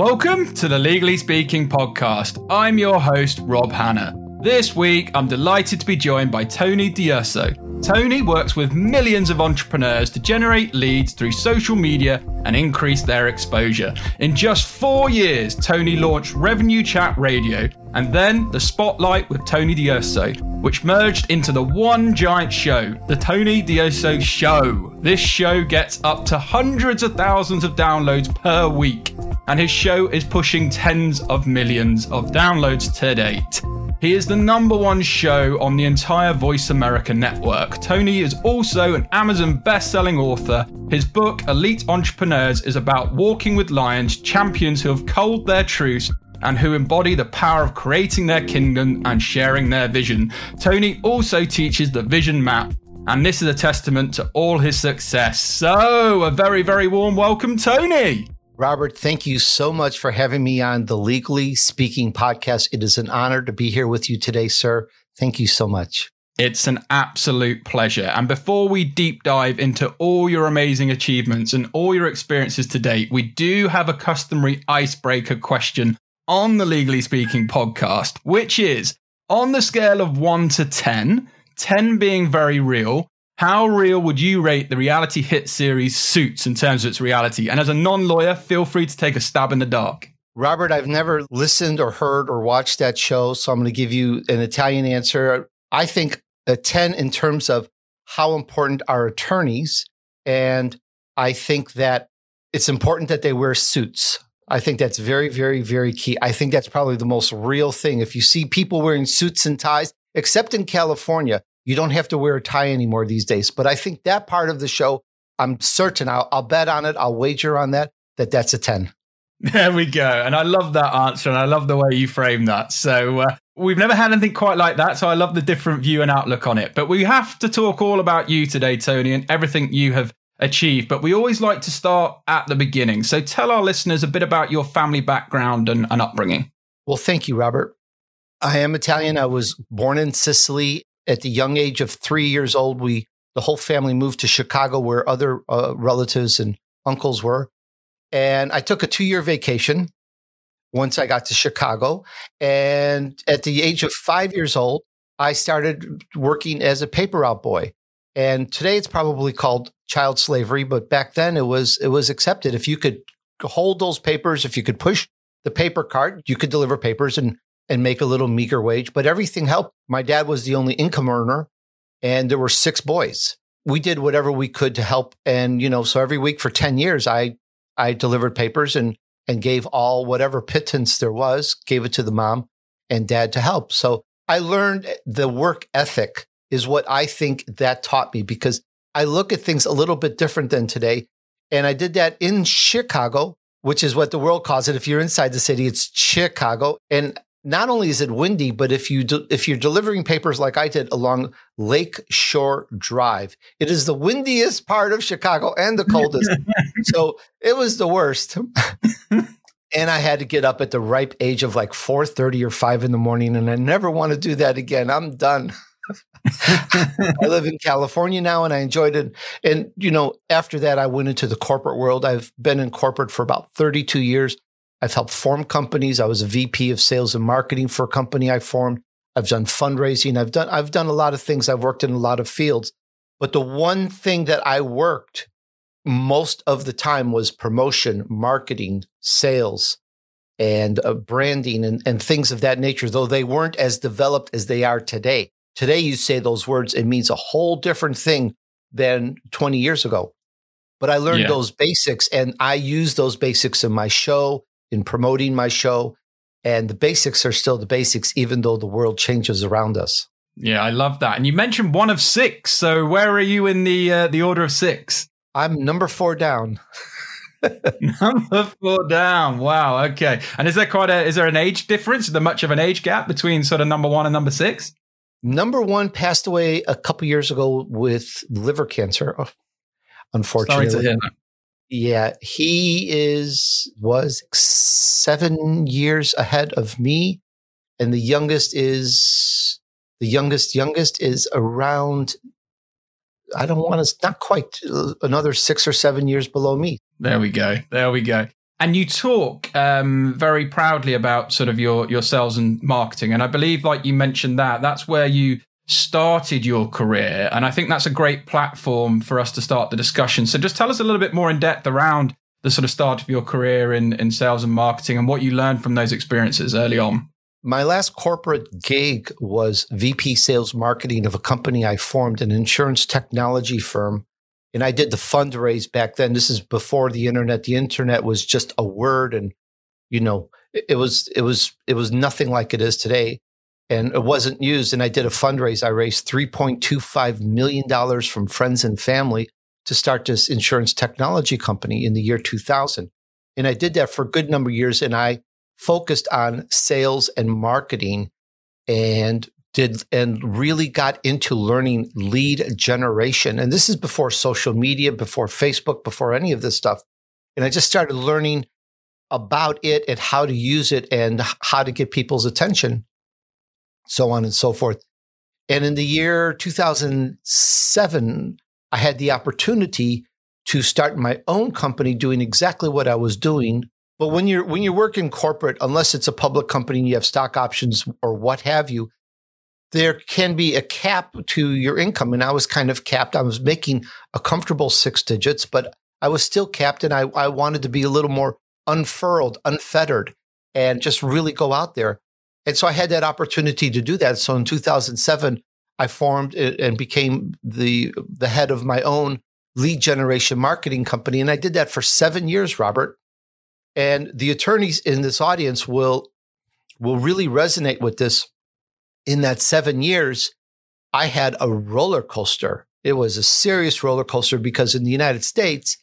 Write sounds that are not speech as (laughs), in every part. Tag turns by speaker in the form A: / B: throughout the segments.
A: Welcome to the Legally Speaking podcast. I'm your host, Rob Hanna. This week, I'm delighted to be joined by Tony D'Urso. Tony works with millions of entrepreneurs to generate leads through social media and increase their exposure. In just four years, Tony launched Revenue Chat Radio and then The Spotlight with Tony D'Urso, which merged into the one giant show, The Tony D'Urso Show. This show gets up to hundreds of thousands of downloads per week and his show is pushing tens of millions of downloads to date. He is the number one show on the entire Voice America network. Tony is also an Amazon best-selling author. His book, Elite Entrepreneurs, is about walking with lions, champions who have culled their truths and who embody the power of creating their kingdom and sharing their vision. Tony also teaches the Vision Map, and this is a testament to all his success. So, a very, very warm welcome, Tony.
B: Robert, thank you so much for having me on the Legally Speaking podcast. It is an honor to be here with you today, sir. Thank you so much.
A: It's an absolute pleasure. And before we deep dive into all your amazing achievements and all your experiences to date, we do have a customary icebreaker question on the Legally Speaking podcast, which is on the scale of 1 to 10, 10 being very real, how real would you rate the reality hit series Suits in terms of its reality? And as a non lawyer, feel free to take a stab in the dark.
B: Robert, I've never listened or heard or watched that show, so I'm going to give you an Italian answer. I think a 10 in terms of how important are attorneys. And I think that it's important that they wear suits. I think that's very, very, very key. I think that's probably the most real thing. If you see people wearing suits and ties, except in California, you don't have to wear a tie anymore these days. But I think that part of the show, I'm certain I'll, I'll bet on it. I'll wager on that, that that's a 10.
A: There we go. And I love that answer. And I love the way you frame that. So uh, we've never had anything quite like that. So I love the different view and outlook on it. But we have to talk all about you today, Tony, and everything you have achieved. But we always like to start at the beginning. So tell our listeners a bit about your family background and, and upbringing.
B: Well, thank you, Robert. I am Italian. I was born in Sicily at the young age of three years old, we the whole family moved to Chicago, where other uh, relatives and uncles were, and I took a two year vacation. Once I got to Chicago, and at the age of five years old, I started working as a paper route boy. And today it's probably called child slavery, but back then it was it was accepted. If you could hold those papers, if you could push the paper cart, you could deliver papers and and make a little meager wage, but everything helped. My dad was the only income earner and there were six boys. We did whatever we could to help. And, you know, so every week for 10 years, I, I delivered papers and, and gave all whatever pittance there was, gave it to the mom and dad to help. So I learned the work ethic is what I think that taught me because I look at things a little bit different than today. And I did that in Chicago, which is what the world calls it. If you're inside the city, it's Chicago. And not only is it windy, but if you do, if you're delivering papers like I did along Lake Shore Drive, it is the windiest part of Chicago and the coldest. so it was the worst. (laughs) and I had to get up at the ripe age of like 4:30 or 5 in the morning and I never want to do that again. I'm done. I live in California now and I enjoyed it. And, you know, after that, I went into the corporate world. I've been in corporate for about 32 years. I've helped form companies. I was a VP of sales and marketing for a company I formed. I've done fundraising. I've done I've done a lot of things. I've worked in a lot of fields. But the one thing that I worked most of the time was promotion, marketing, sales, and uh, branding and, and things of that nature, though they weren't as developed as they are today. Today, you say those words, it means a whole different thing than 20 years ago. But I learned yeah. those basics and I use those basics in my show in promoting my show. And the basics are still the basics, even though the world changes around us.
A: Yeah, I love that. And you mentioned one of six. So where are you in the uh, the order of six?
B: I'm number four down. (laughs)
A: number four down. Wow. Okay. And is there quite a is there an age difference? Is there much of an age gap between sort of number one and number six?
B: Number one passed away a couple years ago with liver cancer. Oh, unfortunately, yeah, he is was seven years ahead of me, and the youngest is the youngest youngest is around. I don't want to not quite uh, another six or seven years below me.
A: There we go. There we go. And you talk um, very proudly about sort of your your sales and marketing, and I believe, like you mentioned, that that's where you started your career, and I think that's a great platform for us to start the discussion. So, just tell us a little bit more in depth around the sort of start of your career in in sales and marketing, and what you learned from those experiences early on.
B: My last corporate gig was VP sales marketing of a company I formed, an insurance technology firm. And I did the fundraise back then. This is before the internet. The internet was just a word and, you know, it was, it was, it was nothing like it is today. And it wasn't used. And I did a fundraise. I raised $3.25 million from friends and family to start this insurance technology company in the year 2000. And I did that for a good number of years. And I focused on sales and marketing and did and really got into learning lead generation. And this is before social media, before Facebook, before any of this stuff. And I just started learning about it and how to use it and how to get people's attention, so on and so forth. And in the year 2007, I had the opportunity to start my own company doing exactly what I was doing but when you're when you work in corporate, unless it's a public company and you have stock options or what have you, there can be a cap to your income. And I was kind of capped. I was making a comfortable six digits, but I was still capped and I, I wanted to be a little more unfurled, unfettered, and just really go out there. And so I had that opportunity to do that. So in 2007, I formed and became the the head of my own lead generation marketing company. And I did that for seven years, Robert. And the attorneys in this audience will will really resonate with this. In that seven years, I had a roller coaster. It was a serious roller coaster because in the United States,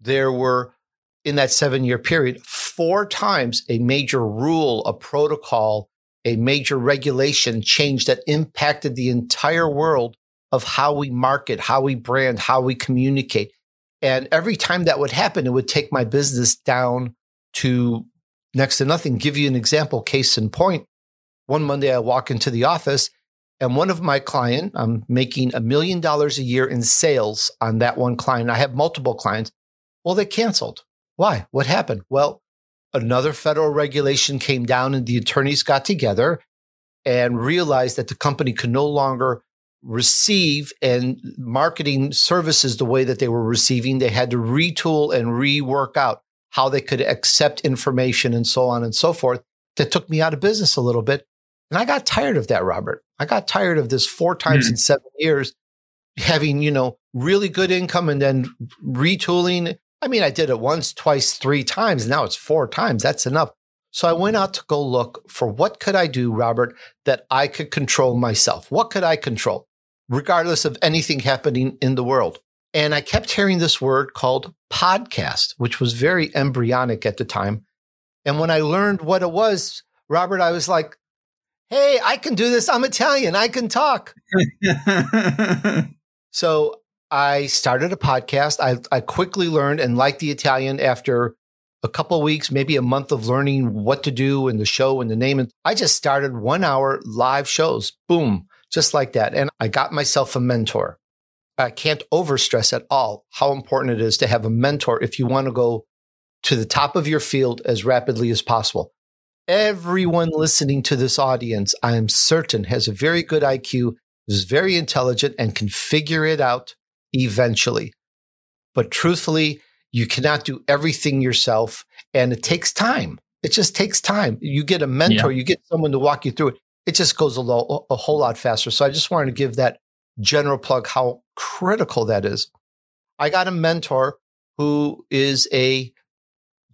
B: there were in that seven year period, four times a major rule, a protocol, a major regulation change that impacted the entire world of how we market, how we brand, how we communicate. And every time that would happen, it would take my business down to next to nothing. Give you an example, case in point. One Monday, I walk into the office and one of my client, I'm making a million dollars a year in sales on that one client. I have multiple clients. Well, they canceled. Why? What happened? Well, another federal regulation came down and the attorneys got together and realized that the company could no longer receive and marketing services the way that they were receiving. They had to retool and rework out how they could accept information and so on and so forth. That took me out of business a little bit. And I got tired of that, Robert. I got tired of this four times mm. in seven years, having, you know, really good income and then retooling. I mean, I did it once, twice, three times. Now it's four times. That's enough. So I went out to go look for what could I do, Robert, that I could control myself. What could I control, regardless of anything happening in the world? And I kept hearing this word called podcast, which was very embryonic at the time. And when I learned what it was, Robert, I was like, hey, I can do this. I'm Italian. I can talk. (laughs) so I started a podcast. I, I quickly learned and liked the Italian after a couple weeks, maybe a month of learning what to do and the show and the name. And I just started one hour live shows. Boom, just like that. And I got myself a mentor. I can't overstress at all how important it is to have a mentor if you want to go to the top of your field as rapidly as possible. Everyone listening to this audience, I am certain, has a very good IQ, is very intelligent, and can figure it out eventually. But truthfully, you cannot do everything yourself, and it takes time. It just takes time. You get a mentor, yeah. you get someone to walk you through it. It just goes a, lo- a whole lot faster. So I just wanted to give that general plug how critical that is. I got a mentor who is a,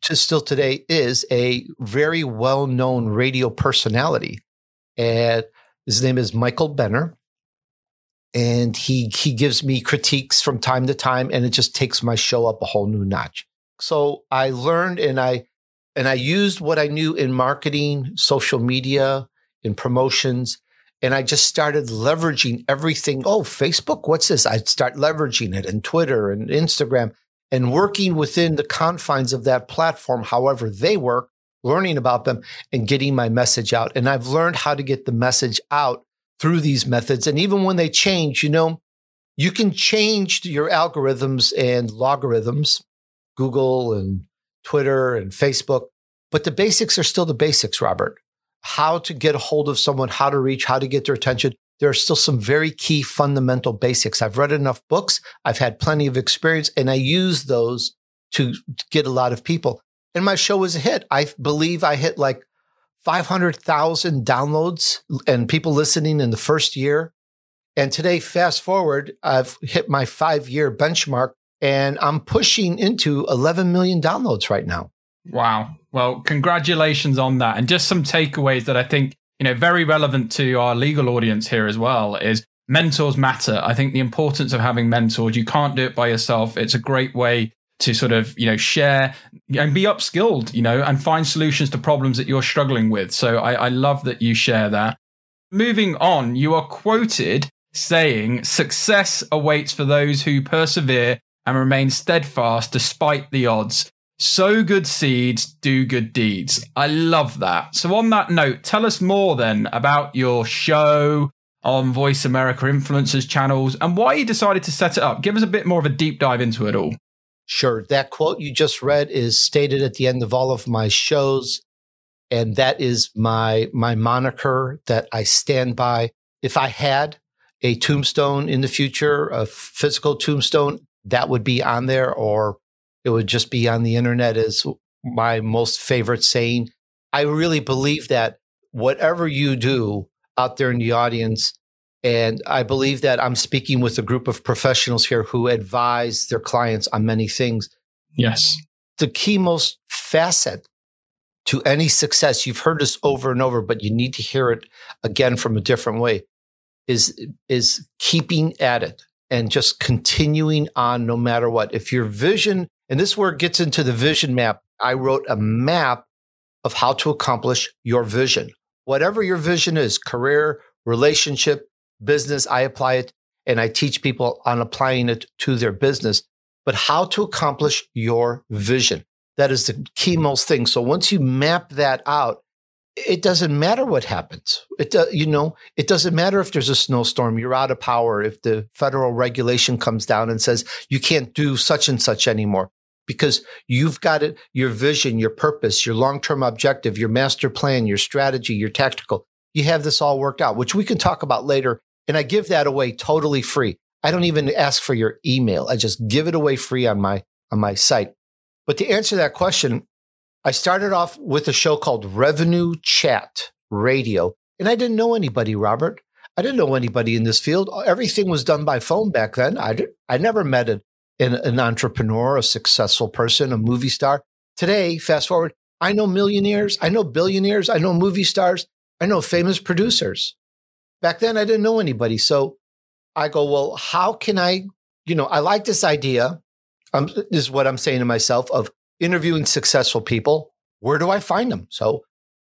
B: to still today, is a very well known radio personality. And his name is Michael Benner. And he, he gives me critiques from time to time, and it just takes my show up a whole new notch. So I learned and I, and I used what I knew in marketing, social media, in promotions, and I just started leveraging everything. Oh, Facebook, what's this? I'd start leveraging it and Twitter and Instagram and working within the confines of that platform, however they work, learning about them and getting my message out. And I've learned how to get the message out through these methods. And even when they change, you know, you can change your algorithms and logarithms, Google and Twitter and Facebook. But the basics are still the basics, Robert. How to get a hold of someone, how to reach, how to get their attention. There are still some very key fundamental basics. I've read enough books. I've had plenty of experience and I use those to get a lot of people. And my show was a hit. I believe I hit like 500,000 downloads and people listening in the first year. And today, fast forward, I've hit my five year benchmark and I'm pushing into 11 million downloads right now.
A: Wow. Well, congratulations on that. And just some takeaways that I think, you know, very relevant to our legal audience here as well is mentors matter. I think the importance of having mentors, you can't do it by yourself. It's a great way to sort of, you know, share and be upskilled, you know, and find solutions to problems that you're struggling with. So I, I love that you share that. Moving on, you are quoted saying, success awaits for those who persevere and remain steadfast despite the odds. Sow good seeds, do good deeds. I love that. So, on that note, tell us more then about your show on Voice America Influencers channels and why you decided to set it up. Give us a bit more of a deep dive into it all.
B: Sure. That quote you just read is stated at the end of all of my shows. And that is my, my moniker that I stand by. If I had a tombstone in the future, a physical tombstone, that would be on there, or it would just be on the internet as my most favorite saying. I really believe that whatever you do out there in the audience, and I believe that I'm speaking with a group of professionals here who advise their clients on many things.
A: Yes.
B: The key most facet to any success, you've heard this over and over, but you need to hear it again from a different way, is, is keeping at it and just continuing on no matter what. If your vision, and this where it gets into the vision map, I wrote a map of how to accomplish your vision. Whatever your vision is, career, relationship, business, I apply it and I teach people on applying it to their business, but how to accomplish your vision. That is the key most thing. So once you map that out, it doesn't matter what happens. It uh, you know, it doesn't matter if there's a snowstorm, you're out of power, if the federal regulation comes down and says you can't do such and such anymore because you've got it your vision, your purpose, your long-term objective, your master plan, your strategy, your tactical. You have this all worked out, which we can talk about later and I give that away totally free. I don't even ask for your email. I just give it away free on my on my site. But to answer that question, I started off with a show called Revenue Chat Radio. And I didn't know anybody, Robert. I didn't know anybody in this field. Everything was done by phone back then. I, did, I never met an, an entrepreneur, a successful person, a movie star. Today, fast forward, I know millionaires, I know billionaires, I know movie stars, I know famous producers. Back then, I didn't know anybody. So I go, well, how can I, you know, I like this idea. Um, this is what I'm saying to myself of interviewing successful people. Where do I find them? So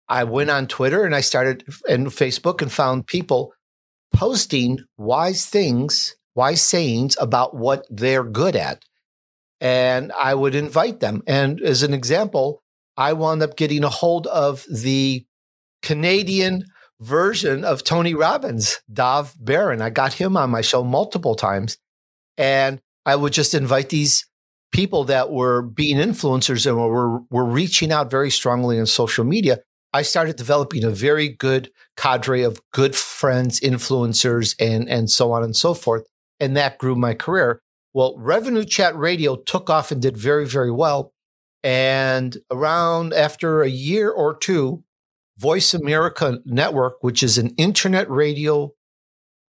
B: I went on Twitter and I started and Facebook and found people posting wise things, wise sayings about what they're good at. And I would invite them. And as an example, I wound up getting a hold of the Canadian version of Tony Robbins, Dov Baron. I got him on my show multiple times. And I would just invite these people that were being influencers and were, were reaching out very strongly on social media. I started developing a very good cadre of good friends, influencers, and, and so on and so forth. And that grew my career. Well, Revenue Chat Radio took off and did very, very well. And around after a year or two, Voice America Network, which is an internet radio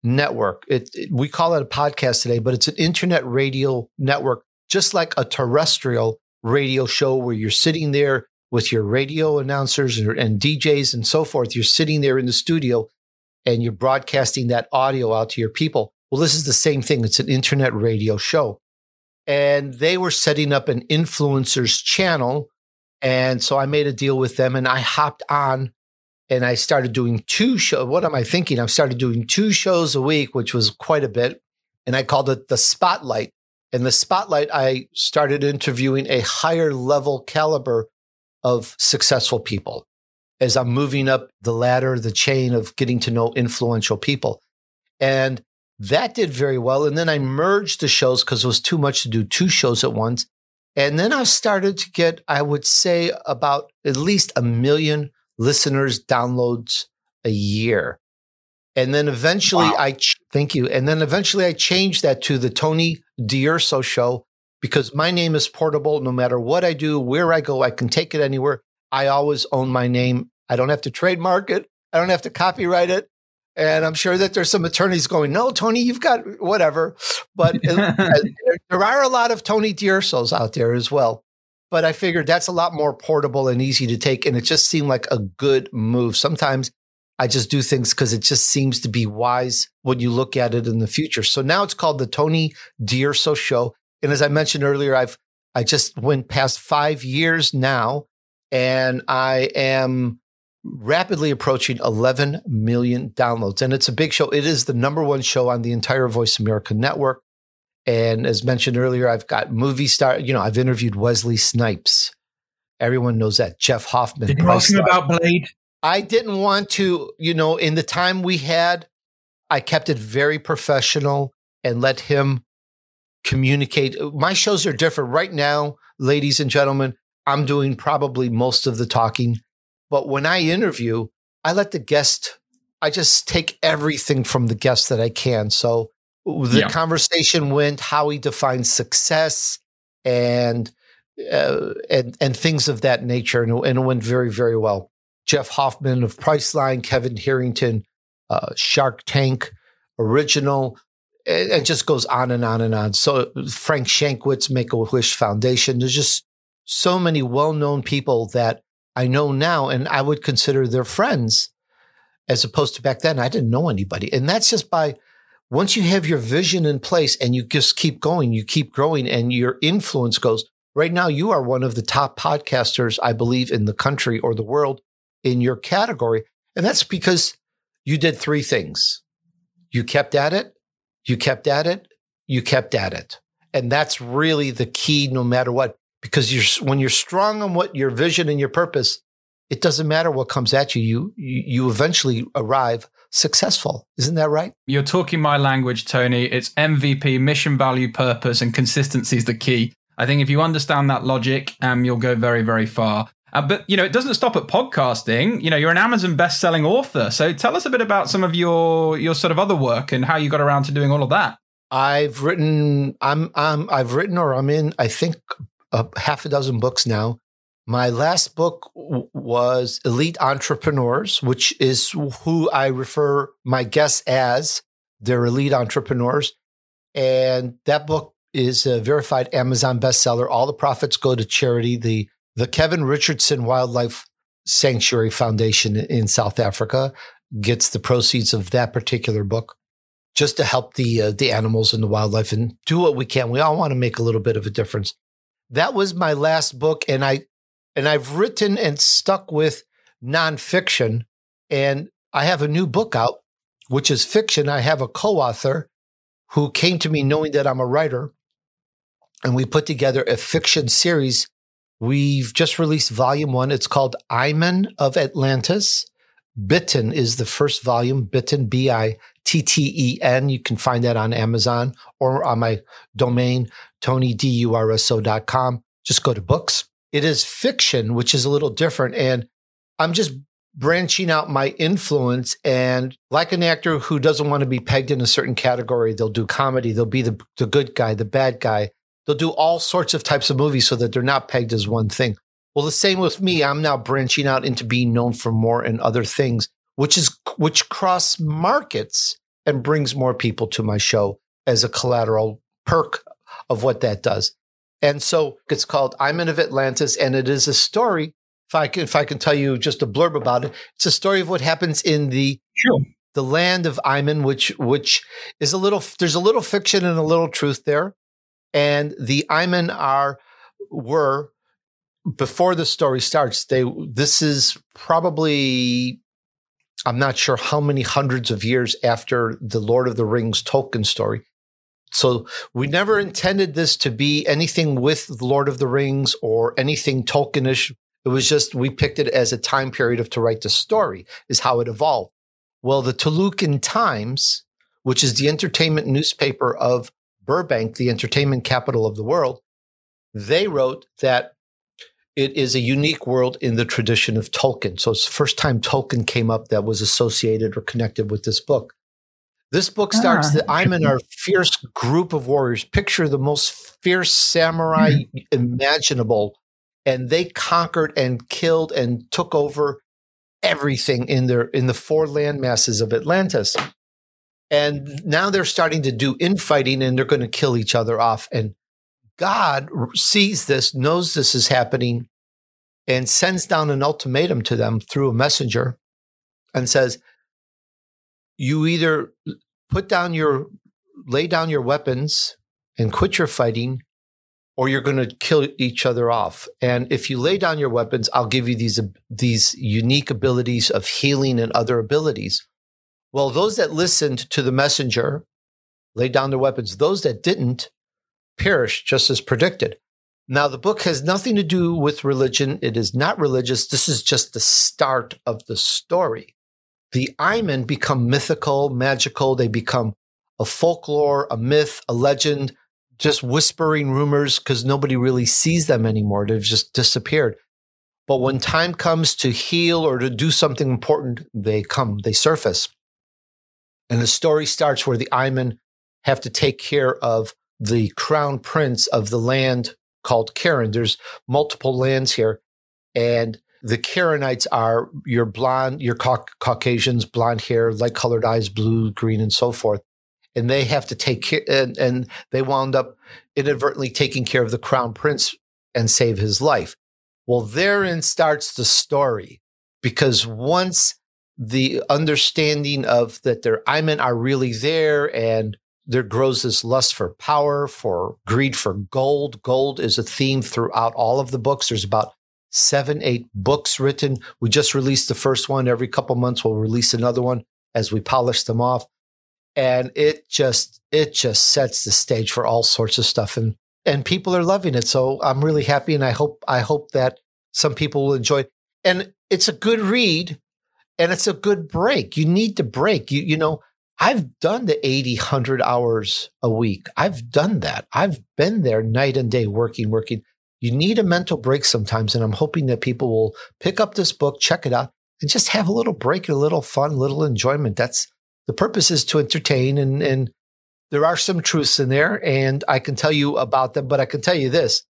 B: network. It, it, we call it a podcast today, but it's an internet radio network, just like a terrestrial radio show where you're sitting there with your radio announcers and, and DJs and so forth. You're sitting there in the studio and you're broadcasting that audio out to your people. Well, this is the same thing. It's an internet radio show. And they were setting up an influencers channel and so I made a deal with them and I hopped on and I started doing two shows. What am I thinking? I started doing two shows a week, which was quite a bit. And I called it the Spotlight. And the Spotlight, I started interviewing a higher level caliber of successful people as I'm moving up the ladder, the chain of getting to know influential people. And that did very well. And then I merged the shows because it was too much to do two shows at once. And then I started to get, I would say, about at least a million listeners downloads a year. And then eventually wow. I, thank you. And then eventually I changed that to the Tony D'Urso show because my name is portable. No matter what I do, where I go, I can take it anywhere. I always own my name. I don't have to trademark it. I don't have to copyright it. And I'm sure that there's some attorneys going, no, Tony, you've got whatever. But (laughs) there are a lot of Tony D'Ursos out there as well. But I figured that's a lot more portable and easy to take. And it just seemed like a good move. Sometimes I just do things because it just seems to be wise when you look at it in the future. So now it's called the Tony D'Urso Show. And as I mentioned earlier, I've I just went past five years now, and I am rapidly approaching 11 million downloads. And it's a big show. It is the number one show on the entire Voice America network. And as mentioned earlier, I've got movie star, you know, I've interviewed Wesley Snipes. Everyone knows that. Jeff Hoffman.
A: Did you ask him about Blade?
B: I didn't want to, you know, in the time we had, I kept it very professional and let him communicate. My shows are different. Right now, ladies and gentlemen, I'm doing probably most of the talking. But when I interview, I let the guest, I just take everything from the guest that I can. So the yeah. conversation went how he defines success and uh, and and things of that nature, and, and, it went very very well. Jeff Hoffman of Priceline, Kevin Harrington, uh, Shark Tank, original, and, and just goes on and on and on. So Frank Shankwitz, Make a Wish Foundation. There's just so many well known people that I know now, and I would consider their friends, as opposed to back then. I didn't know anybody, and that's just by once you have your vision in place and you just keep going, you keep growing, and your influence goes. Right now, you are one of the top podcasters, I believe, in the country or the world in your category. And that's because you did three things you kept at it, you kept at it, you kept at it. And that's really the key no matter what. Because you're when you're strong on what your vision and your purpose, it doesn't matter what comes at you. You you, eventually arrive successful. Isn't that right?
A: You're talking my language, Tony. It's MVP, mission, value, purpose, and consistency is the key. I think if you understand that logic, um, you'll go very, very far. Uh, but you know, it doesn't stop at podcasting. You know, you're an Amazon best-selling author. So tell us a bit about some of your your sort of other work and how you got around to doing all of that.
B: I've written. I'm. I'm. I've written, or I'm in. I think a half a dozen books now. My last book w- was Elite Entrepreneurs, which is who I refer my guests as. They're elite entrepreneurs, and that book is a verified Amazon bestseller. All the profits go to charity. The the Kevin Richardson Wildlife Sanctuary Foundation in South Africa gets the proceeds of that particular book just to help the uh, the animals and the wildlife and do what we can. We all want to make a little bit of a difference. That was my last book, and I and I've written and stuck with nonfiction, and I have a new book out, which is fiction. I have a co-author who came to me knowing that I'm a writer, and we put together a fiction series We've just released volume one. It's called Aimen of Atlantis. Bitten is the first volume, Bitten, B I T T E N. You can find that on Amazon or on my domain, tonydurso.com. Just go to books. It is fiction, which is a little different. And I'm just branching out my influence. And like an actor who doesn't want to be pegged in a certain category, they'll do comedy, they'll be the, the good guy, the bad guy, They'll do all sorts of types of movies so that they're not pegged as one thing. Well, the same with me. I'm now branching out into being known for more and other things, which is which cross markets and brings more people to my show as a collateral perk of what that does. And so it's called Aimen of Atlantis, and it is a story. If I can, if I can tell you just a blurb about it, it's a story of what happens in the
A: sure.
B: the land of Aimen, which which is a little. There's a little fiction and a little truth there. And the Aimen are were before the story starts. They this is probably I'm not sure how many hundreds of years after the Lord of the Rings Tolkien story. So we never intended this to be anything with Lord of the Rings or anything Tolkienish. It was just we picked it as a time period of to write the story is how it evolved. Well, the Tolucan Times, which is the entertainment newspaper of Burbank, the entertainment capital of the world, they wrote that it is a unique world in the tradition of Tolkien. So it's the first time Tolkien came up that was associated or connected with this book. This book starts ah, that in our fierce group of warriors. Picture the most fierce samurai mm-hmm. imaginable. And they conquered and killed and took over everything in their in the four land masses of Atlantis. And now they're starting to do infighting and they're going to kill each other off. And God sees this, knows this is happening, and sends down an ultimatum to them through a messenger and says, You either put down your, lay down your weapons and quit your fighting, or you're going to kill each other off. And if you lay down your weapons, I'll give you these, these unique abilities of healing and other abilities. Well, those that listened to the messenger laid down their weapons. Those that didn't perished just as predicted. Now, the book has nothing to do with religion. It is not religious. This is just the start of the story. The Aimen become mythical, magical. They become a folklore, a myth, a legend, just whispering rumors because nobody really sees them anymore. They've just disappeared. But when time comes to heal or to do something important, they come, they surface. And the story starts where the Aimen have to take care of the crown prince of the land called Karen. There's multiple lands here. And the Karenites are your blonde, your Caucasians, blonde hair, light colored eyes, blue, green, and so forth. And they have to take care, and, and they wound up inadvertently taking care of the crown prince and save his life. Well, therein starts the story because once the understanding of that their Aimen are really there and there grows this lust for power, for greed for gold. Gold is a theme throughout all of the books. There's about seven, eight books written. We just released the first one. Every couple months, we'll release another one as we polish them off. And it just, it just sets the stage for all sorts of stuff. And, and people are loving it. So I'm really happy. And I hope, I hope that some people will enjoy it. And it's a good read and it's a good break. You need to break. You, you know, I've done the 80, 100 hours a week. I've done that. I've been there night and day working, working. You need a mental break sometimes. And I'm hoping that people will pick up this book, check it out, and just have a little break, a little fun, a little enjoyment. That's the purpose is to entertain. And, and there are some truths in there, and I can tell you about them. But I can tell you this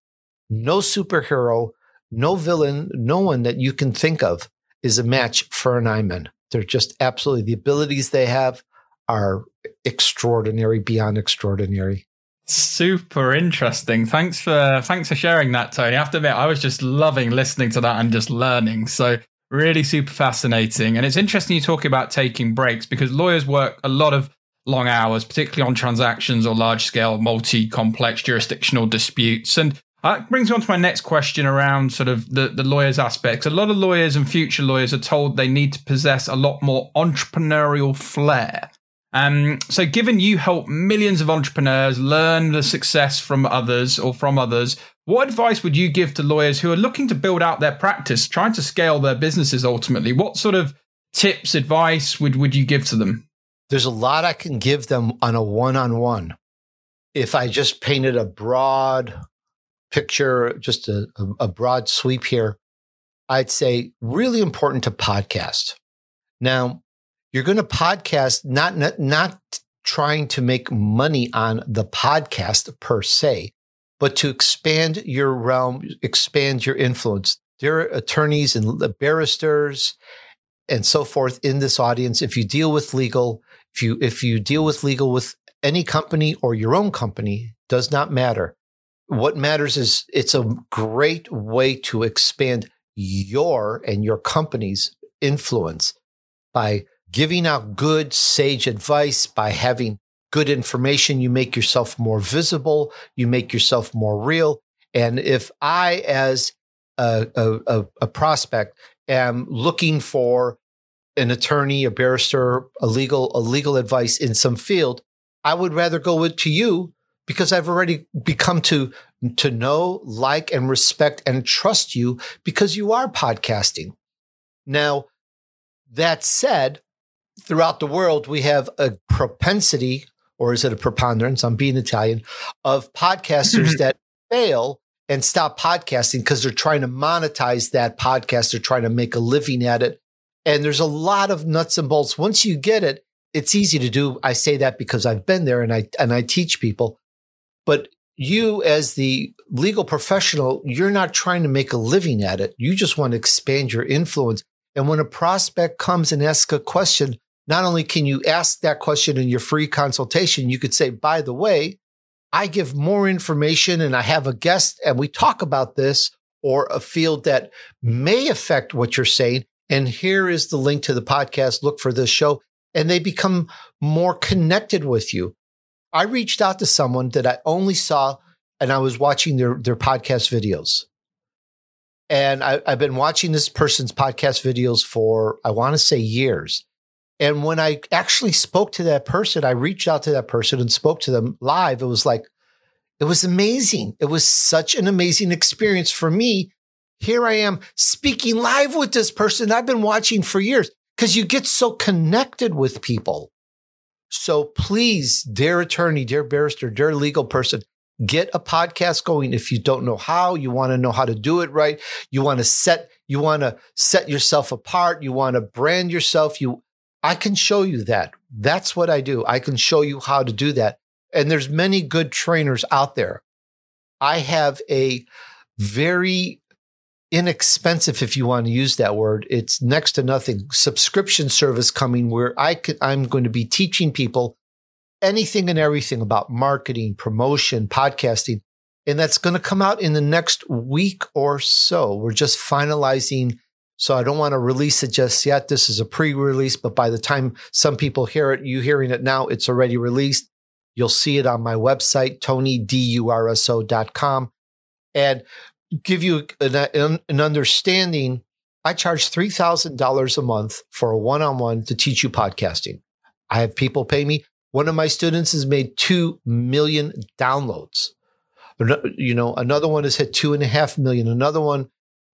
B: no superhero, no villain, no one that you can think of is a match for an Aimen. They're just absolutely the abilities they have are extraordinary beyond extraordinary.
A: Super interesting. Thanks for thanks for sharing that, Tony. I have to admit, I was just loving listening to that and just learning. So really super fascinating. And it's interesting you talk about taking breaks because lawyers work a lot of long hours, particularly on transactions or large scale, multi complex jurisdictional disputes. And that brings me on to my next question around sort of the, the lawyers aspects. A lot of lawyers and future lawyers are told they need to possess a lot more entrepreneurial flair. Um, so, given you help millions of entrepreneurs learn the success from others or from others, what advice would you give to lawyers who are looking to build out their practice, trying to scale their businesses ultimately? What sort of tips, advice would, would you give to them?
B: There's a lot I can give them on a one on one. If I just painted a broad picture, just a, a broad sweep here, I'd say really important to podcast. Now, you're going to podcast not, not not trying to make money on the podcast per se, but to expand your realm, expand your influence. There are attorneys and barristers and so forth in this audience. If you deal with legal, if you if you deal with legal with any company or your own company, does not matter. What matters is it's a great way to expand your and your company's influence by giving out good, sage advice, by having good information, you make yourself more visible, you make yourself more real. And if I, as a, a, a prospect, am looking for an attorney, a barrister, a legal, a legal advice in some field, I would rather go with to you because I've already become to to know, like, and respect and trust you because you are podcasting. Now, that said, throughout the world, we have a propensity, or is it a preponderance? I'm being Italian, of podcasters mm-hmm. that fail and stop podcasting because they're trying to monetize that podcast. They're trying to make a living at it. And there's a lot of nuts and bolts. Once you get it, it's easy to do. I say that because I've been there and I and I teach people. But you as the legal professional, you're not trying to make a living at it. You just want to expand your influence. And when a prospect comes and asks a question, not only can you ask that question in your free consultation, you could say, by the way, I give more information and I have a guest and we talk about this or a field that may affect what you're saying. And here is the link to the podcast. Look for this show. And they become more connected with you. I reached out to someone that I only saw and I was watching their, their podcast videos. And I, I've been watching this person's podcast videos for, I want to say years. And when I actually spoke to that person, I reached out to that person and spoke to them live. It was like, it was amazing. It was such an amazing experience for me. Here I am speaking live with this person I've been watching for years because you get so connected with people. So please, dear attorney, dear barrister, dear legal person, get a podcast going. If you don't know how, you want to know how to do it right. You want to set, you want to set yourself apart. You want to brand yourself. You, I can show you that. That's what I do. I can show you how to do that. And there's many good trainers out there. I have a very inexpensive, if you want to use that word. It's next to nothing subscription service coming where I could, I'm going to be teaching people anything and everything about marketing, promotion, podcasting. And that's going to come out in the next week or so. We're just finalizing. So I don't want to release it just yet. This is a pre release, but by the time some people hear it, you hearing it now, it's already released. You'll see it on my website, tonydurso.com. And give you an, an understanding, I charge $3,000 a month for a one on one to teach you podcasting. I have people pay me. One of my students has made 2 million downloads. You know, another one has hit two and a half million. Another one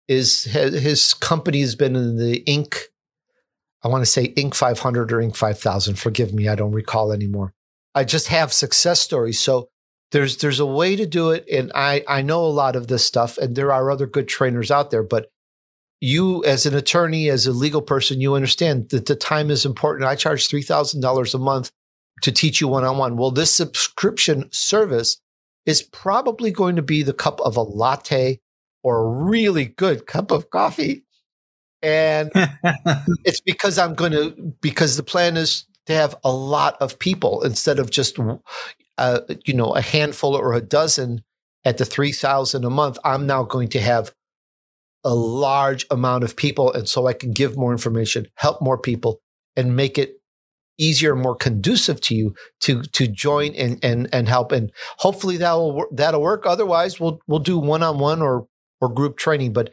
B: is his company has been in the Inc. I want to say Inc. 500 or Inc. 5000. Forgive me, I don't recall anymore. I just have success stories. So there's there's a way to do it and i i know a lot of this stuff and there are other good trainers out there but you as an attorney as a legal person you understand that the time is important i charge $3000 a month to teach you one-on-one well this subscription service is probably going to be the cup of a latte or a really good cup of coffee and (laughs) it's because i'm going to because the plan is to have a lot of people instead of just uh, you know, a handful or a dozen at the 3000 a month, I'm now going to have a large amount of people. And so I can give more information, help more people and make it easier, and more conducive to you to, to join and, and, and help. And hopefully that will, that'll work. Otherwise we'll, we'll do one-on-one or, or group training, but,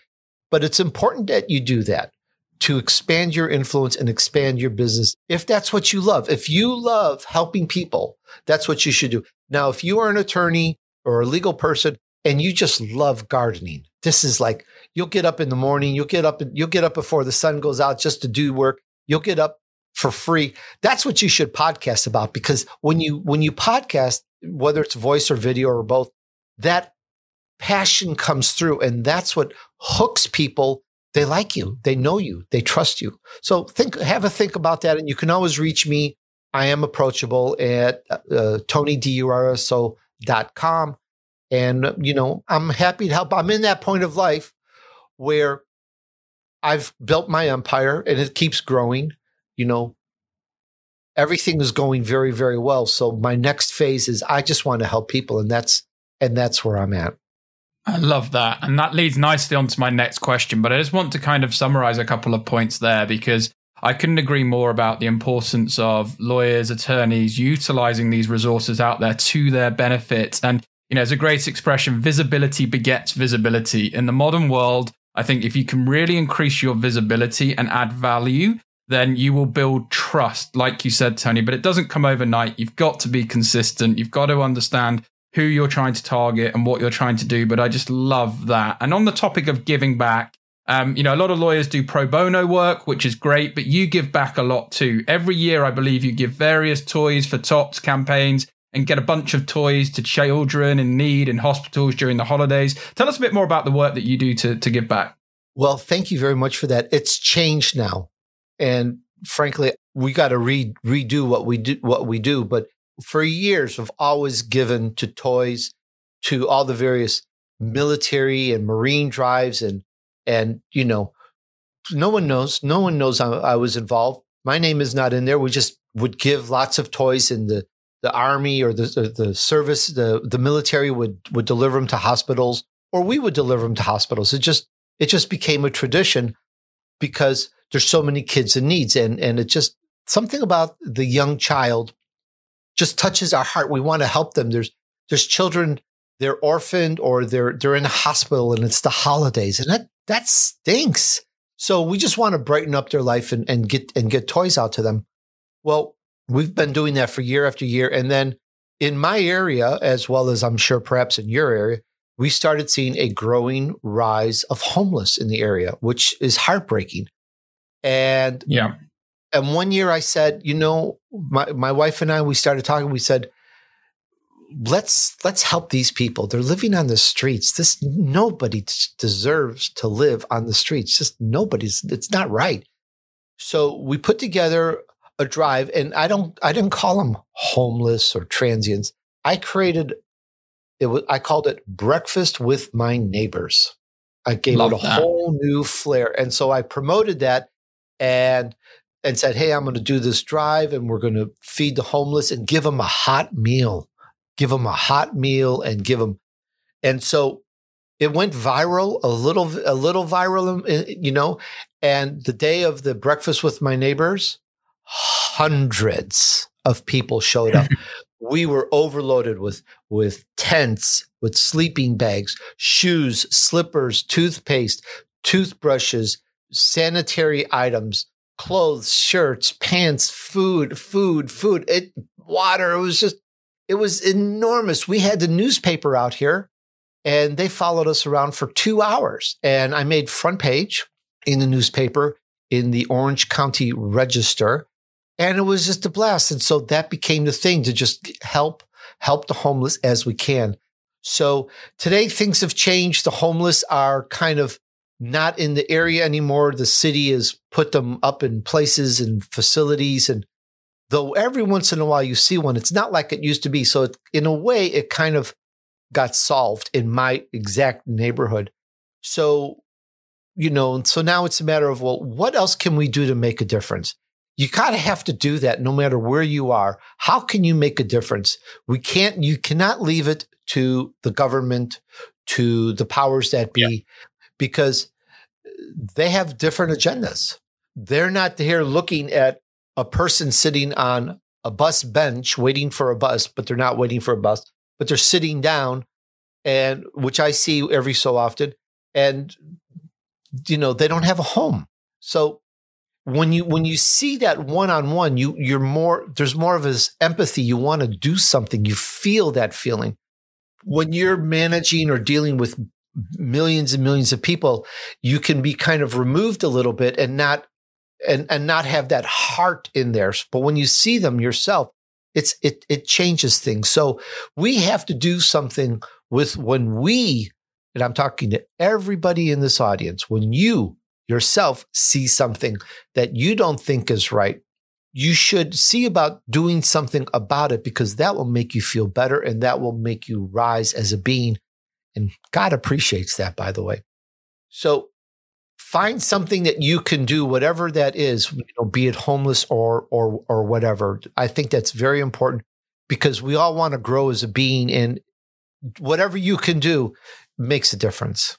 B: but it's important that you do that to expand your influence and expand your business if that's what you love. If you love helping people, that's what you should do. Now, if you are an attorney or a legal person and you just love gardening, this is like you'll get up in the morning, you'll get up, you'll get up before the sun goes out just to do work. You'll get up for free. That's what you should podcast about because when you when you podcast, whether it's voice or video or both, that passion comes through and that's what hooks people they like you, they know you, they trust you. So think, have a think about that. And you can always reach me. I am approachable at uh, tonydurso.com. And, you know, I'm happy to help. I'm in that point of life where I've built my empire and it keeps growing. You know, everything is going very, very well. So my next phase is I just want to help people. And that's, and that's where I'm at.
A: I love that. And that leads nicely on to my next question. But I just want to kind of summarize a couple of points there because I couldn't agree more about the importance of lawyers, attorneys utilizing these resources out there to their benefit. And, you know, it's a great expression visibility begets visibility. In the modern world, I think if you can really increase your visibility and add value, then you will build trust, like you said, Tony. But it doesn't come overnight. You've got to be consistent. You've got to understand who you're trying to target and what you're trying to do. But I just love that. And on the topic of giving back, um, you know, a lot of lawyers do pro bono work, which is great, but you give back a lot too. Every year, I believe you give various toys for Tots campaigns. and get a bunch of toys to children in need in hospitals during the holidays. Tell us a bit more about the work that you do to, to give back.
B: Well, thank you very much for that. It's changed now. And frankly, we got to re- redo what we do, what we do. But for years, we've always given to toys, to all the various military and marine drives and, and, you know, no one knows, no one knows I, I was involved. My name is not in there. We just would give lots of toys in the, the army or the, the, the service, the, the military would, would deliver them to hospitals or we would deliver them to hospitals. It just, it just became a tradition because there's so many kids in needs and, and it just, something about the young child just touches our heart. We want to help them. There's, there's children, they're orphaned or they're, they're in a hospital and it's the holidays and that, that stinks. So we just want to brighten up their life and, and get, and get toys out to them. Well, we've been doing that for year after year. And then in my area, as well as I'm sure perhaps in your area, we started seeing a growing rise of homeless in the area, which is heartbreaking. And
A: yeah.
B: And one year I said, you know, my, my wife and I, we started talking, we said, let's let's help these people. They're living on the streets. This nobody deserves to live on the streets. Just nobody's it's not right. So we put together a drive and I don't I didn't call them homeless or transients. I created it was I called it breakfast with my neighbors. I gave Love it a that. whole new flair. And so I promoted that and and said, Hey, I'm going to do this drive and we're going to feed the homeless and give them a hot meal, give them a hot meal and give them. And so it went viral, a little, a little viral, uh, you know. And the day of the breakfast with my neighbors, hundreds of people showed up. (laughs) we were overloaded with, with tents, with sleeping bags, shoes, slippers, toothpaste, toothbrushes, sanitary items, clothes, shirts, pants, food, food, food, it, water. It was just, it was enormous. We had the newspaper out here and they followed us around for two hours. And I made front page in the newspaper in the Orange County Register. And it was just a blast. And so that became the thing to just help, help the homeless as we can. So today things have changed. The homeless are kind of not in the area anymore. The city has put them up in places and facilities. And though every once in a while you see one, it's not like it used to be. So it, in a way, it kind of got solved in my exact neighborhood. So, you know, so now it's a matter of, well, what else can we do to make a difference? You kind of have to do that no matter where you are. How can you make a difference? We can't, you cannot leave it to the government, to the powers that be. Yeah because they have different agendas. They're not here looking at a person sitting on a bus bench waiting for a bus, but they're not waiting for a bus, but they're sitting down and which I see every so often and you know, they don't have a home. So when you when you see that one on one, you you're more there's more of this empathy. You want to do something. You feel that feeling. When you're managing or dealing with millions and millions of people, you can be kind of removed a little bit and not and and not have that heart in there. But when you see them yourself, it's it it changes things. So we have to do something with when we and I'm talking to everybody in this audience, when you yourself see something that you don't think is right, you should see about doing something about it because that will make you feel better and that will make you rise as a being and God appreciates that, by the way. So find something that you can do, whatever that is, you know, be it homeless or or or whatever. I think that's very important because we all want to grow as a being and whatever you can do makes a difference.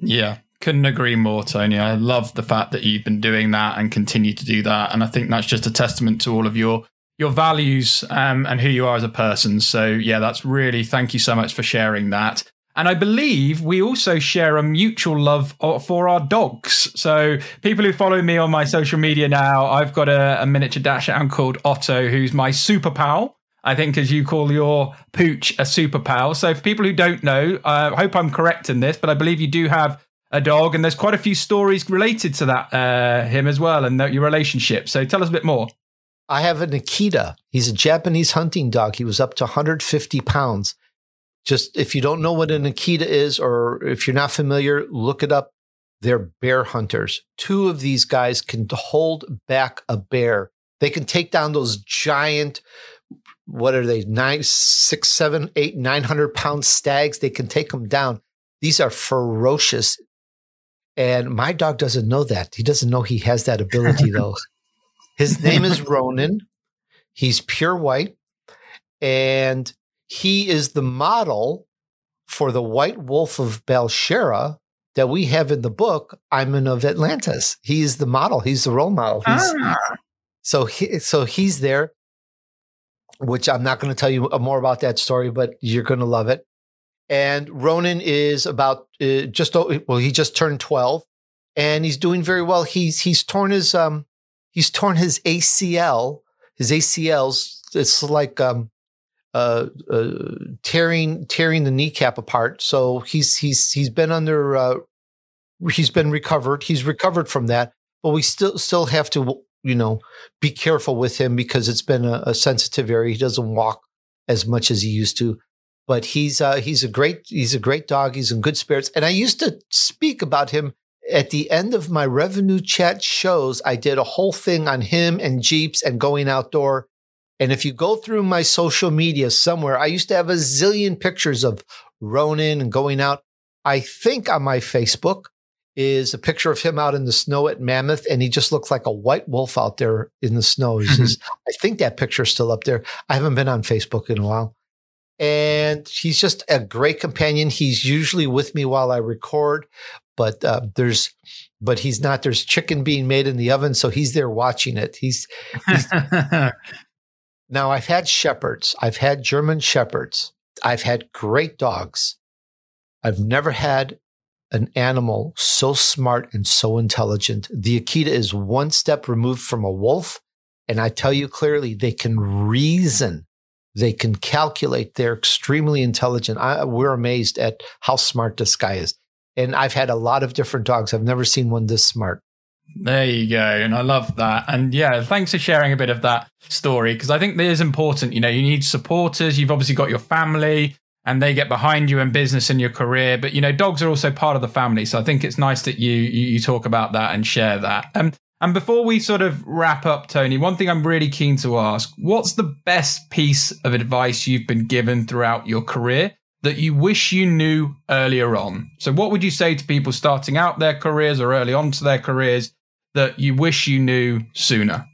A: Yeah. Couldn't agree more, Tony. I love the fact that you've been doing that and continue to do that. And I think that's just a testament to all of your your values um, and who you are as a person. So yeah, that's really thank you so much for sharing that. And I believe we also share a mutual love for our dogs. So, people who follow me on my social media now, I've got a, a miniature dachshund called Otto, who's my super pal. I think, as you call your pooch, a super pal. So, for people who don't know, I uh, hope I'm correct in this, but I believe you do have a dog, and there's quite a few stories related to that, uh, him as well, and your relationship. So, tell us a bit more.
B: I have an Akita. He's a Japanese hunting dog. He was up to 150 pounds. Just if you don't know what an Akita is, or if you're not familiar, look it up. They're bear hunters. Two of these guys can hold back a bear. They can take down those giant, what are they, nine, six, seven, eight, nine hundred pound stags. They can take them down. These are ferocious. And my dog doesn't know that. He doesn't know he has that ability, though. (laughs) His name is Ronan. He's pure white. And he is the model for the white wolf of Belshera that we have in the book, Aimen of Atlantis. He is the model. He's the role model. He's, ah. So he, so he's there, which I'm not going to tell you more about that story, but you're going to love it. And Ronan is about uh, just well, he just turned 12, and he's doing very well. He's he's torn his um he's torn his ACL. His ACLs. It's like um uh, uh, tearing tearing the kneecap apart. So he's he's he's been under uh, he's been recovered. He's recovered from that, but we still still have to you know be careful with him because it's been a, a sensitive area. He doesn't walk as much as he used to, but he's uh, he's a great he's a great dog. He's in good spirits, and I used to speak about him at the end of my revenue chat shows. I did a whole thing on him and Jeeps and going outdoor and if you go through my social media somewhere, I used to have a zillion pictures of Ronan and going out. I think on my Facebook is a picture of him out in the snow at Mammoth, and he just looks like a white wolf out there in the snow. Just, I think that picture's still up there. I haven't been on Facebook in a while. And he's just a great companion. He's usually with me while I record, but uh, there's but he's not. There's chicken being made in the oven, so he's there watching it. He's, he's (laughs) Now, I've had shepherds, I've had German shepherds, I've had great dogs. I've never had an animal so smart and so intelligent. The Akita is one step removed from a wolf. And I tell you clearly, they can reason, they can calculate, they're extremely intelligent. I, we're amazed at how smart this guy is. And I've had a lot of different dogs. I've never seen one this smart.
A: There you go. And I love that. And yeah, thanks for sharing a bit of that story because I think that is important. You know, you need supporters. You've obviously got your family and they get behind you in business and your career. But, you know, dogs are also part of the family. So I think it's nice that you, you, talk about that and share that. Um, and before we sort of wrap up, Tony, one thing I'm really keen to ask what's the best piece of advice you've been given throughout your career that you wish you knew earlier on? So, what would you say to people starting out their careers or early on to their careers that you wish you knew sooner?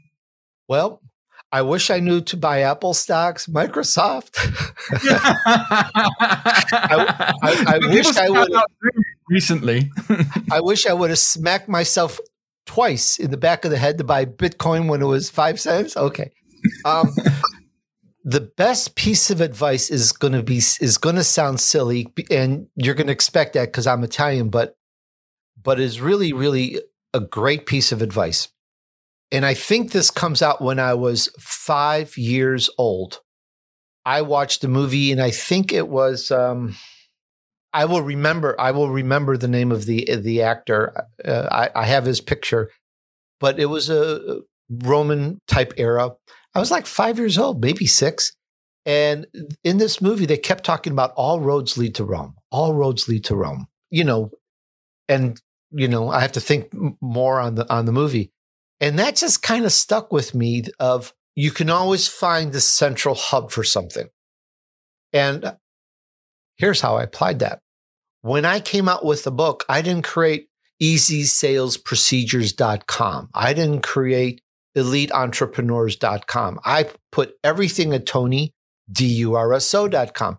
B: Well, I wish I knew to buy Apple stocks, Microsoft. (laughs)
A: I, I, I wish I would recently. (laughs)
B: I wish I would have smacked myself twice in the back of the head to buy Bitcoin when it was five cents. Okay. Um, (laughs) the best piece of advice is going to be is going to sound silly, and you're going to expect that because I'm Italian, but but is really really a great piece of advice. And I think this comes out when I was five years old. I watched the movie, and I think it was. Um, I will remember. I will remember the name of the the actor. Uh, I, I have his picture, but it was a Roman type era. I was like five years old, maybe six. And in this movie, they kept talking about all roads lead to Rome. All roads lead to Rome. You know, and you know, I have to think more on the on the movie. And that just kind of stuck with me of you can always find the central hub for something. And uh, here's how I applied that. When I came out with the book, I didn't create easysalesprocedures.com. I didn't create eliteentrepreneurs.com. I put everything at Tony, D-U-R-S-O.com.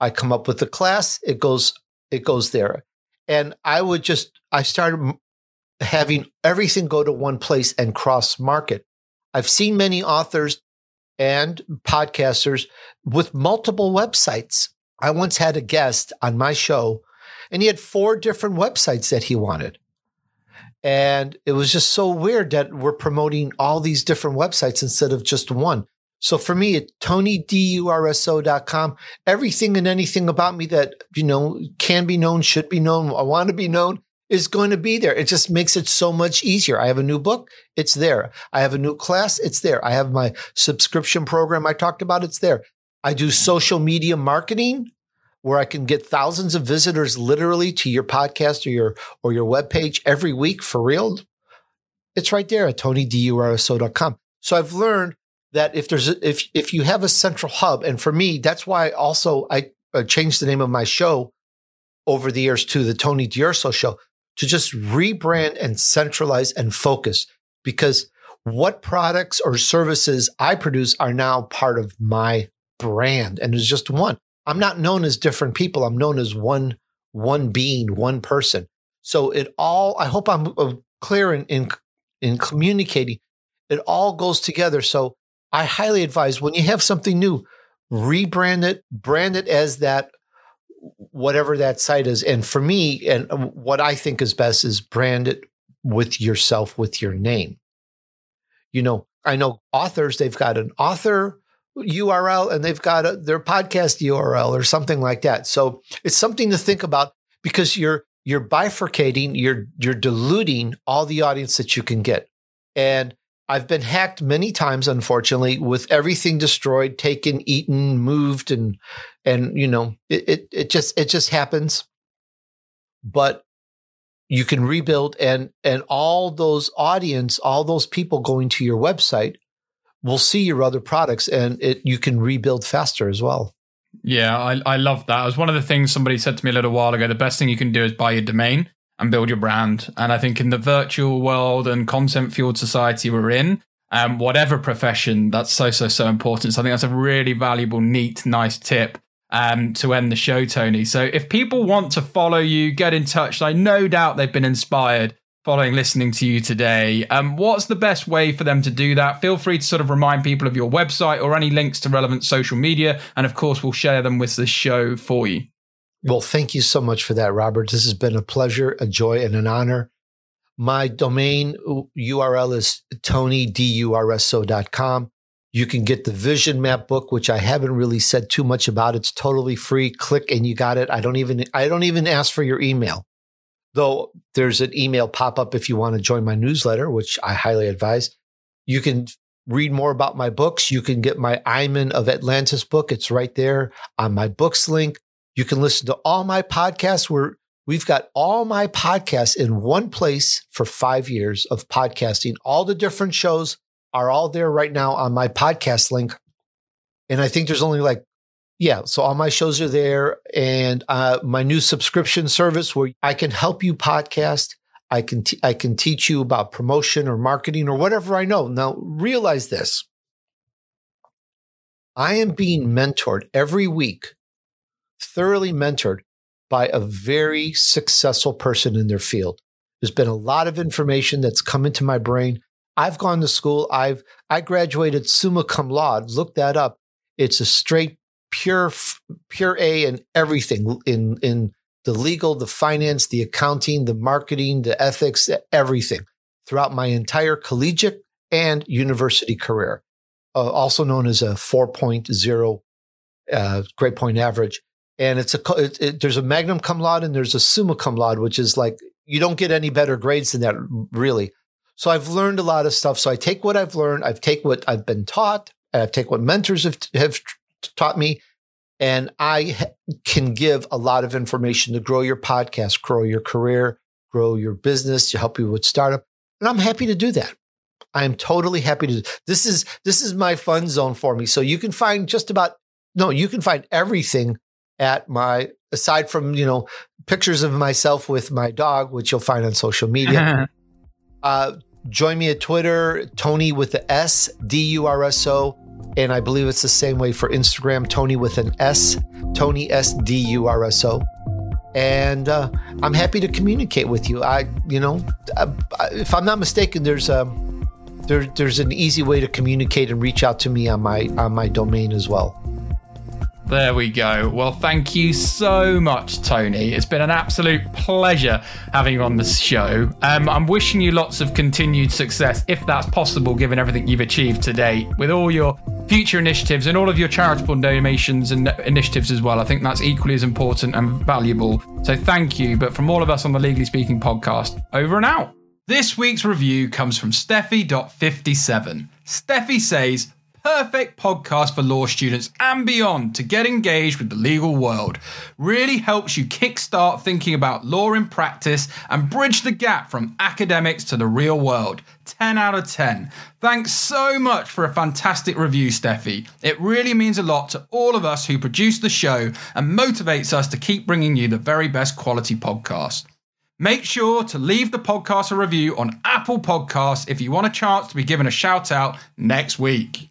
B: I come up with the class, it goes, it goes there. And I would just I started having everything go to one place and cross market. I've seen many authors and podcasters with multiple websites. I once had a guest on my show and he had four different websites that he wanted. And it was just so weird that we're promoting all these different websites instead of just one. So for me, at TonyDurso.com, everything and anything about me that, you know, can be known, should be known, I want to be known is going to be there. It just makes it so much easier. I have a new book, it's there. I have a new class, it's there. I have my subscription program I talked about, it's there. I do social media marketing where I can get thousands of visitors literally to your podcast or your or your webpage every week for real. It's right there at tonydurso.com. So I've learned that if there's a, if if you have a central hub, and for me, that's why also I uh, changed the name of my show over the years to the Tony D'Urso show to just rebrand and centralize and focus because what products or services I produce are now part of my brand and it's just one. I'm not known as different people. I'm known as one one being, one person. So it all I hope I'm uh, clear in in, in communicating. It all goes together. So I highly advise when you have something new, rebrand it, brand it as that whatever that site is. And for me, and what I think is best is brand it with yourself, with your name. You know, I know authors, they've got an author URL and they've got a, their podcast URL or something like that. So it's something to think about because you're you're bifurcating, you're you're diluting all the audience that you can get. And I've been hacked many times, unfortunately, with everything destroyed, taken, eaten, moved, and and you know it it, it just it just happens. But you can rebuild, and and all those audience, all those people going to your website will see your other products, and it you can rebuild faster as well.
A: Yeah, I, I love that. It was one of the things somebody said to me a little while ago. The best thing you can do is buy your domain and build your brand. And I think in the virtual world and content fueled society we're in, um, whatever profession, that's so, so, so important. So I think that's a really valuable, neat, nice tip um, to end the show, Tony. So if people want to follow you, get in touch, I no doubt they've been inspired following listening to you today. Um, what's the best way for them to do that? Feel free to sort of remind people of your website or any links to relevant social media. And of course, we'll share them with the show for you.
B: Well, thank you so much for that, Robert. This has been a pleasure, a joy, and an honor. My domain uh, URL is tonydurso.com. You can get the vision map book, which I haven't really said too much about. It's totally free. Click and you got it. I don't even I don't even ask for your email. Though there's an email pop up if you want to join my newsletter, which I highly advise. You can read more about my books. You can get my Aimen of Atlantis book. It's right there on my books link. You can listen to all my podcasts where we've got all my podcasts in one place for five years of podcasting. All the different shows are all there right now on my podcast link. And I think there's only like, yeah, so all my shows are there. And uh, my new subscription service where I can help you podcast. I can, t- I can teach you about promotion or marketing or whatever I know. Now, realize this I am being mentored every week thoroughly mentored by a very successful person in their field. There's been a lot of information that's come into my brain. I've gone to school. I've I graduated summa cum laude. Look that up. It's a straight pure pure A in everything in in the legal, the finance, the accounting, the marketing, the ethics, everything throughout my entire collegiate and university career. Uh, also known as a 4.0 uh, grade point average and it's a it, it, there's a magnum cum laude and there's a summa cum laude, which is like you don't get any better grades than that, really. So I've learned a lot of stuff. So I take what I've learned, I've take what I've been taught, and I take what mentors have have taught me, and I can give a lot of information to grow your podcast, grow your career, grow your business, to help you with startup, and I'm happy to do that. I am totally happy to. This is this is my fun zone for me. So you can find just about no, you can find everything at my aside from you know pictures of myself with my dog, which you'll find on social media. (laughs) uh, join me at Twitter, Tony with the S D U R S O, and I believe it's the same way for Instagram, Tony with an S, Tony S D U R S O. And uh, I'm happy to communicate with you. I, you know, uh, if I'm not mistaken, there's a um, there, there's an easy way to communicate and reach out to me on my on my domain as well.
A: There we go. Well, thank you so much, Tony. It's been an absolute pleasure having you on the show. Um, I'm wishing you lots of continued success, if that's possible, given everything you've achieved today, with all your future initiatives and all of your charitable donations and initiatives as well. I think that's equally as important and valuable. So thank you. But from all of us on the Legally Speaking podcast, over and out. This week's review comes from Steffi.57. Steffi says, perfect podcast for law students and beyond to get engaged with the legal world. Really helps you kickstart thinking about law in practice and bridge the gap from academics to the real world. 10 out of 10. Thanks so much for a fantastic review, Steffi. It really means a lot to all of us who produce the show and motivates us to keep bringing you the very best quality podcast. Make sure to leave the podcast a review on Apple Podcasts if you want a chance to be given a shout out next week.